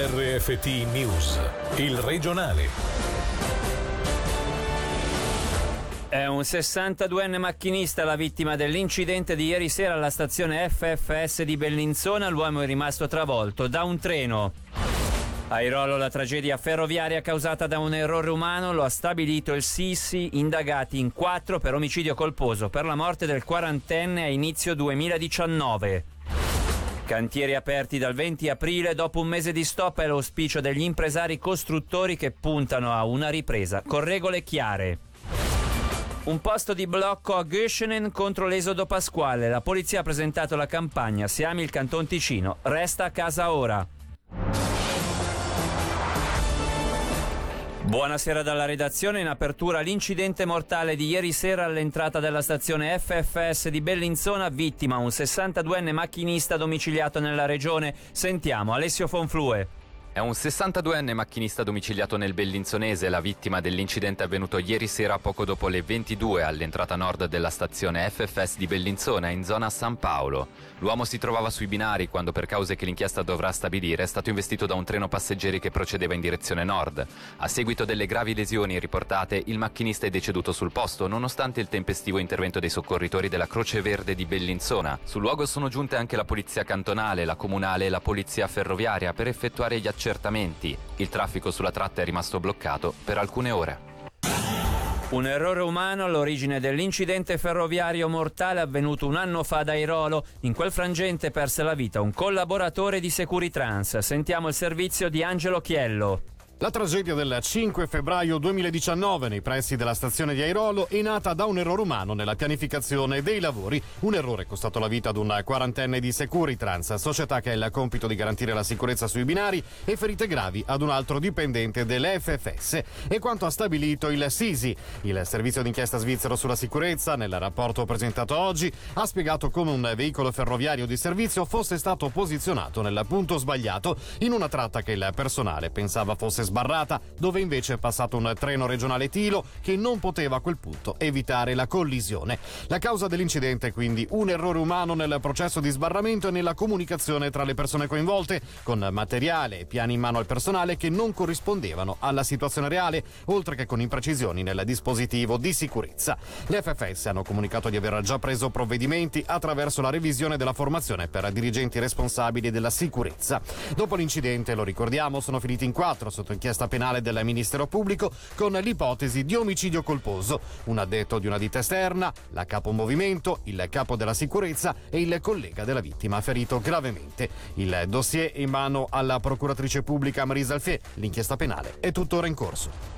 RFT News, il regionale. È un 62enne macchinista la vittima dell'incidente di ieri sera alla stazione FFS di Bellinzona. L'uomo è rimasto travolto da un treno. A Airolo la tragedia ferroviaria causata da un errore umano lo ha stabilito il Sisi, indagati in quattro per omicidio colposo per la morte del quarantenne a inizio 2019. Cantieri aperti dal 20 aprile dopo un mese di stop è l'auspicio degli impresari costruttori che puntano a una ripresa con regole chiare. Un posto di blocco a Göschenen contro l'esodo pasquale. La polizia ha presentato la campagna Siamo il Canton Ticino. Resta a casa ora. Buonasera dalla redazione. In apertura l'incidente mortale di ieri sera all'entrata della stazione FFS di Bellinzona, vittima un 62enne macchinista domiciliato nella regione. Sentiamo Alessio Fonflue. È un 62enne macchinista domiciliato nel Bellinzonese, la vittima dell'incidente avvenuto ieri sera poco dopo le 22 all'entrata nord della stazione FFS di Bellinzona in zona San Paolo. L'uomo si trovava sui binari quando per cause che l'inchiesta dovrà stabilire è stato investito da un treno passeggeri che procedeva in direzione nord. A seguito delle gravi lesioni riportate, il macchinista è deceduto sul posto nonostante il tempestivo intervento dei soccorritori della Croce Verde di Bellinzona. Sul luogo sono giunte anche la polizia cantonale, la comunale e la polizia ferroviaria per effettuare gli accertamenti accertamenti. Il traffico sulla tratta è rimasto bloccato per alcune ore. Un errore umano all'origine dell'incidente ferroviario mortale avvenuto un anno fa ad Airolo. In quel frangente perse la vita un collaboratore di Securitrans. Sentiamo il servizio di Angelo Chiello. La tragedia del 5 febbraio 2019 nei pressi della stazione di Airolo è nata da un errore umano nella pianificazione dei lavori, un errore costato la vita ad un quarantenne di Securitrans, società che ha il compito di garantire la sicurezza sui binari e ferite gravi ad un altro dipendente dell'FFS. E quanto ha stabilito il SISI, il servizio d'inchiesta svizzero sulla sicurezza, nel rapporto presentato oggi, ha spiegato come un veicolo ferroviario di servizio fosse stato posizionato nel punto sbagliato in una tratta che il personale pensava fosse sbarrata, dove invece è passato un treno regionale Tilo che non poteva a quel punto evitare la collisione. La causa dell'incidente è quindi un errore umano nel processo di sbarramento e nella comunicazione tra le persone coinvolte, con materiale e piani in mano al personale che non corrispondevano alla situazione reale, oltre che con imprecisioni nel dispositivo di sicurezza. Le FFS hanno comunicato di aver già preso provvedimenti attraverso la revisione della formazione per dirigenti responsabili della sicurezza. Dopo l'incidente, lo ricordiamo, sono finiti in quattro sotto inchiesta penale del Ministero Pubblico con l'ipotesi di omicidio colposo. Un addetto di una ditta esterna, la capo movimento, il capo della sicurezza e il collega della vittima ferito gravemente. Il dossier è in mano alla procuratrice pubblica Marisa Alfie. L'inchiesta penale è tuttora in corso.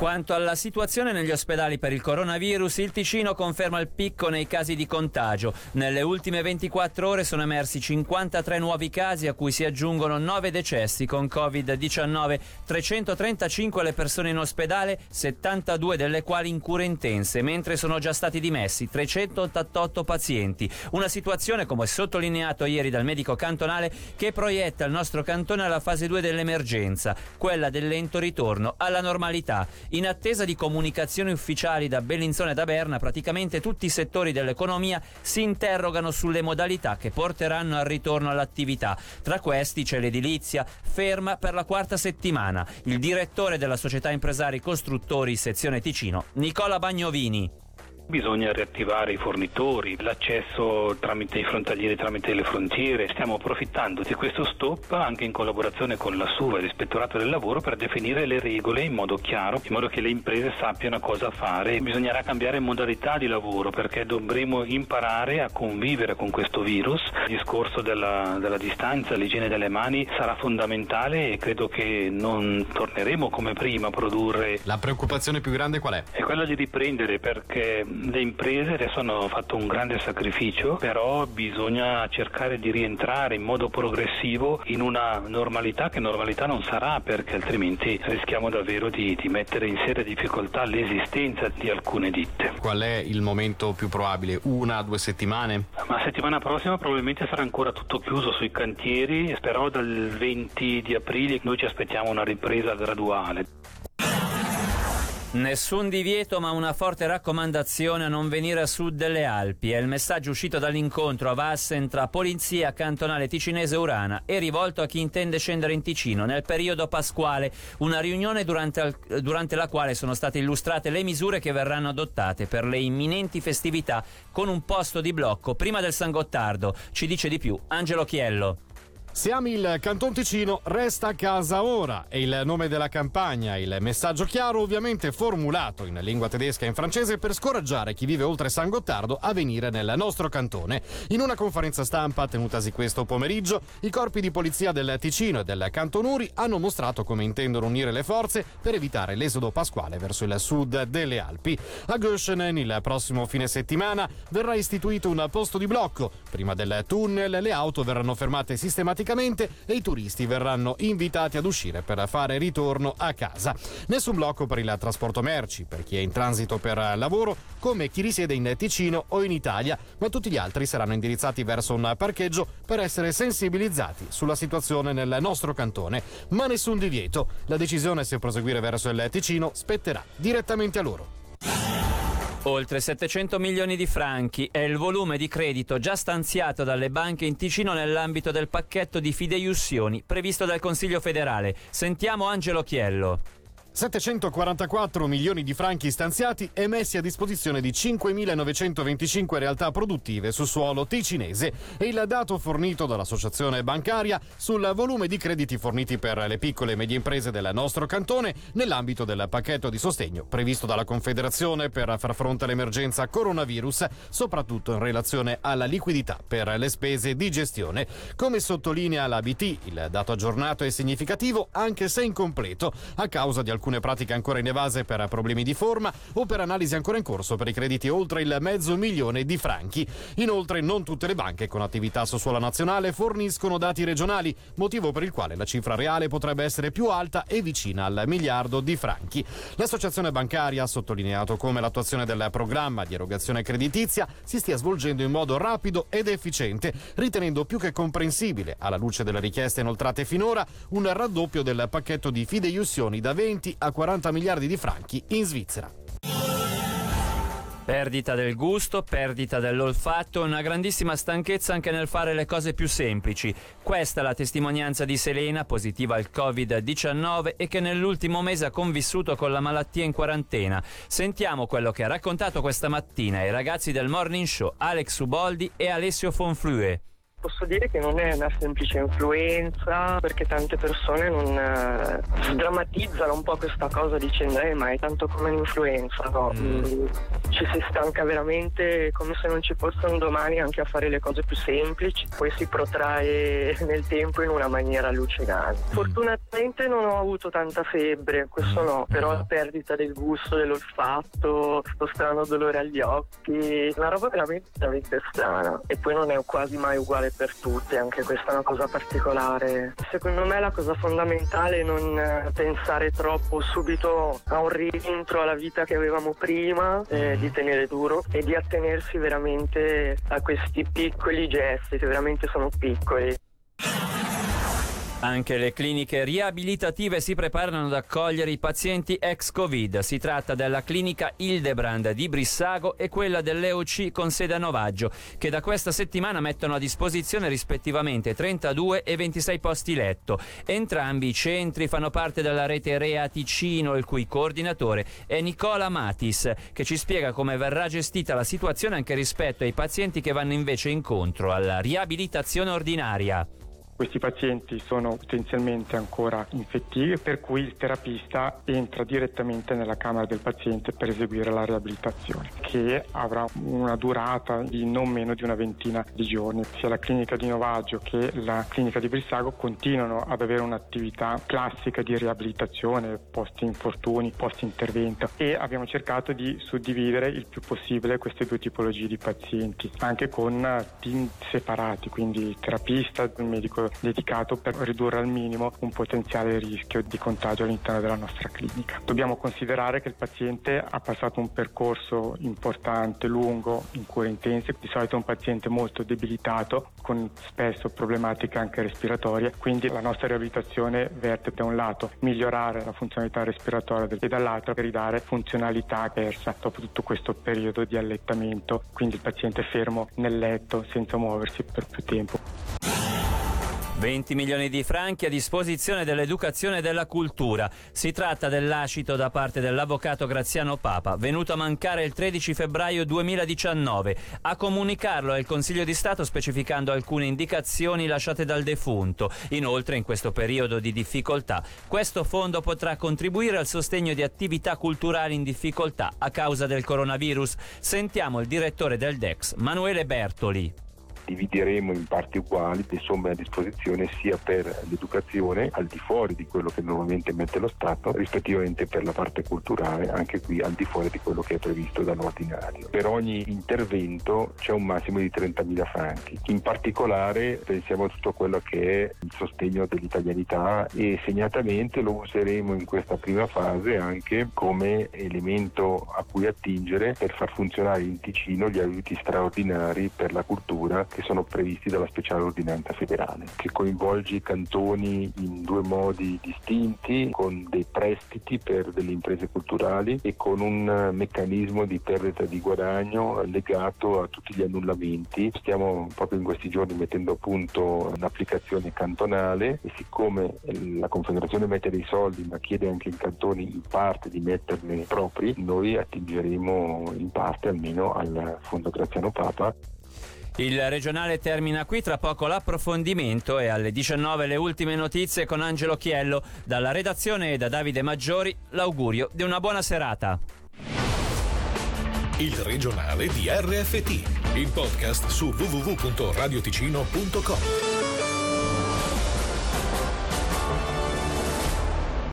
Quanto alla situazione negli ospedali per il coronavirus, il Ticino conferma il picco nei casi di contagio. Nelle ultime 24 ore sono emersi 53 nuovi casi a cui si aggiungono 9 decessi con Covid-19, 335 le persone in ospedale, 72 delle quali in cure intense, mentre sono già stati dimessi 388 pazienti. Una situazione, come sottolineato ieri dal medico cantonale, che proietta il nostro cantone alla fase 2 dell'emergenza, quella del lento ritorno alla normalità. In attesa di comunicazioni ufficiali da Bellinzone e da Berna, praticamente tutti i settori dell'economia si interrogano sulle modalità che porteranno al ritorno all'attività. Tra questi c'è l'edilizia, ferma per la quarta settimana. Il direttore della società impresari costruttori sezione Ticino, Nicola Bagnovini. Bisogna riattivare i fornitori, l'accesso tramite i frontalieri, tramite le frontiere. Stiamo approfittando di questo stop anche in collaborazione con la SUVA e l'Ispettorato del Lavoro per definire le regole in modo chiaro, in modo che le imprese sappiano cosa fare. Bisognerà cambiare modalità di lavoro perché dovremo imparare a convivere con questo virus. Il discorso della, della distanza, l'igiene delle mani sarà fondamentale e credo che non torneremo come prima a produrre. La preoccupazione più grande qual è? È quella di riprendere perché le imprese adesso hanno fatto un grande sacrificio, però bisogna cercare di rientrare in modo progressivo in una normalità che normalità non sarà perché altrimenti rischiamo davvero di, di mettere in seria difficoltà l'esistenza di alcune ditte. Qual è il momento più probabile? Una, due settimane? Ma settimana prossima probabilmente sarà ancora tutto chiuso sui cantieri, però dal 20 di aprile noi ci aspettiamo una ripresa graduale. Nessun divieto ma una forte raccomandazione a non venire a sud delle Alpi. È il messaggio uscito dall'incontro a Vassen tra Polizia Cantonale Ticinese Urana e rivolto a chi intende scendere in Ticino nel periodo pasquale. Una riunione durante, durante la quale sono state illustrate le misure che verranno adottate per le imminenti festività con un posto di blocco prima del San Gottardo. Ci dice di più Angelo Chiello. Se ami il Canton Ticino, resta a casa ora. È il nome della campagna, il messaggio chiaro ovviamente formulato in lingua tedesca e in francese per scoraggiare chi vive oltre San Gottardo a venire nel nostro cantone. In una conferenza stampa tenutasi questo pomeriggio, i corpi di polizia del Ticino e del Canton Uri hanno mostrato come intendono unire le forze per evitare l'esodo pasquale verso il sud delle Alpi. A Göschenen il prossimo fine settimana verrà istituito un posto di blocco. Prima del tunnel le auto verranno fermate sistematicamente automaticamente e i turisti verranno invitati ad uscire per fare ritorno a casa. Nessun blocco per il trasporto merci, per chi è in transito per lavoro, come chi risiede in Ticino o in Italia, ma tutti gli altri saranno indirizzati verso un parcheggio per essere sensibilizzati sulla situazione nel nostro cantone. Ma nessun divieto. La decisione se proseguire verso il Ticino spetterà direttamente a loro. Oltre 700 milioni di franchi è il volume di credito già stanziato dalle banche in Ticino nell'ambito del pacchetto di fideiussioni previsto dal Consiglio federale. Sentiamo Angelo Chiello. 744 milioni di franchi stanziati e messi a disposizione di 5.925 realtà produttive su suolo ticinese e il dato fornito dall'associazione bancaria sul volume di crediti forniti per le piccole e medie imprese del nostro cantone nell'ambito del pacchetto di sostegno previsto dalla Confederazione per far fronte all'emergenza coronavirus, soprattutto in relazione alla liquidità per le spese di gestione. Come sottolinea l'ABT, il dato aggiornato è significativo anche se incompleto a causa di alcuni alcune pratiche ancora inevase per problemi di forma o per analisi ancora in corso per i crediti oltre il mezzo milione di franchi. Inoltre non tutte le banche con attività su suola nazionale forniscono dati regionali, motivo per il quale la cifra reale potrebbe essere più alta e vicina al miliardo di franchi. L'associazione bancaria ha sottolineato come l'attuazione del programma di erogazione creditizia si stia svolgendo in modo rapido ed efficiente, ritenendo più che comprensibile, alla luce delle richieste inoltrate finora, un raddoppio del pacchetto di fideiussioni da 20 20 a 40 miliardi di franchi in Svizzera. Perdita del gusto, perdita dell'olfatto una grandissima stanchezza anche nel fare le cose più semplici. Questa è la testimonianza di Selena, positiva al Covid-19 e che nell'ultimo mese ha convissuto con la malattia in quarantena. Sentiamo quello che ha raccontato questa mattina ai ragazzi del Morning Show Alex Uboldi e Alessio Fonflue. Posso dire che non è una semplice influenza perché tante persone non eh, drammatizzano un po' questa cosa dicendo eh ma è tanto come un'influenza, no? Mm. mm. Ci si stanca veramente come se non ci fosse un domani anche a fare le cose più semplici, poi si protrae nel tempo in una maniera allucinante. Mm. Fortunatamente non ho avuto tanta febbre, questo no, però la perdita del gusto, dell'olfatto, lo strano dolore agli occhi, una roba veramente, veramente strana e poi non è quasi mai uguale per tutti, anche questa è una cosa particolare. Secondo me la cosa fondamentale è non eh, pensare troppo subito a un rientro alla vita che avevamo prima, eh, di tenere duro e di attenersi veramente a questi piccoli gesti che veramente sono piccoli. Anche le cliniche riabilitative si preparano ad accogliere i pazienti ex-Covid. Si tratta della clinica Hildebrand di Brissago e quella dell'EOC con sede a Novaggio, che da questa settimana mettono a disposizione rispettivamente 32 e 26 posti letto. Entrambi i centri fanno parte della rete Rea Ticino, il cui coordinatore è Nicola Matis, che ci spiega come verrà gestita la situazione anche rispetto ai pazienti che vanno invece incontro alla riabilitazione ordinaria. Questi pazienti sono potenzialmente ancora infettivi per cui il terapista entra direttamente nella camera del paziente per eseguire la riabilitazione che avrà una durata di non meno di una ventina di giorni. Sia la clinica di Novaggio che la clinica di Brissago continuano ad avere un'attività classica di riabilitazione post infortuni, post intervento e abbiamo cercato di suddividere il più possibile queste due tipologie di pazienti anche con team separati, quindi terapista, medico dedicato per ridurre al minimo un potenziale rischio di contagio all'interno della nostra clinica. Dobbiamo considerare che il paziente ha passato un percorso importante, lungo, in cure intense, di solito è un paziente molto debilitato, con spesso problematiche anche respiratorie, quindi la nostra riabilitazione verte da un lato migliorare la funzionalità respiratoria e dall'altro ridare funzionalità persa dopo tutto questo periodo di allettamento, quindi il paziente fermo nel letto senza muoversi per più tempo. 20 milioni di franchi a disposizione dell'educazione e della cultura. Si tratta dell'ascito da parte dell'avvocato Graziano Papa, venuto a mancare il 13 febbraio 2019. A comunicarlo il Consiglio di Stato specificando alcune indicazioni lasciate dal defunto. Inoltre, in questo periodo di difficoltà, questo fondo potrà contribuire al sostegno di attività culturali in difficoltà a causa del coronavirus. Sentiamo il direttore del DEX, Manuele Bertoli divideremo in parti uguali le somme a disposizione sia per l'educazione al di fuori di quello che normalmente mette lo Stato, rispettivamente per la parte culturale, anche qui al di fuori di quello che è previsto dall'ordinario. Per ogni intervento c'è un massimo di 30.000 franchi. In particolare pensiamo a tutto quello che è il sostegno dell'italianità e segnatamente lo useremo in questa prima fase anche come elemento a cui attingere per far funzionare in Ticino gli aiuti straordinari per la cultura che sono previsti dalla speciale ordinanza federale, che coinvolge i cantoni in due modi distinti, con dei prestiti per delle imprese culturali e con un meccanismo di perdita di guadagno legato a tutti gli annullamenti. Stiamo proprio in questi giorni mettendo a punto un'applicazione cantonale e siccome la Confederazione mette dei soldi ma chiede anche ai cantoni in parte di metterne propri, noi attingeremo in parte almeno al Fondo Graziano Papa il regionale termina qui, tra poco l'approfondimento e alle 19 le ultime notizie con Angelo Chiello. Dalla redazione e da Davide Maggiori l'augurio di una buona serata. Il regionale di RFT, il podcast su www.radioticino.com.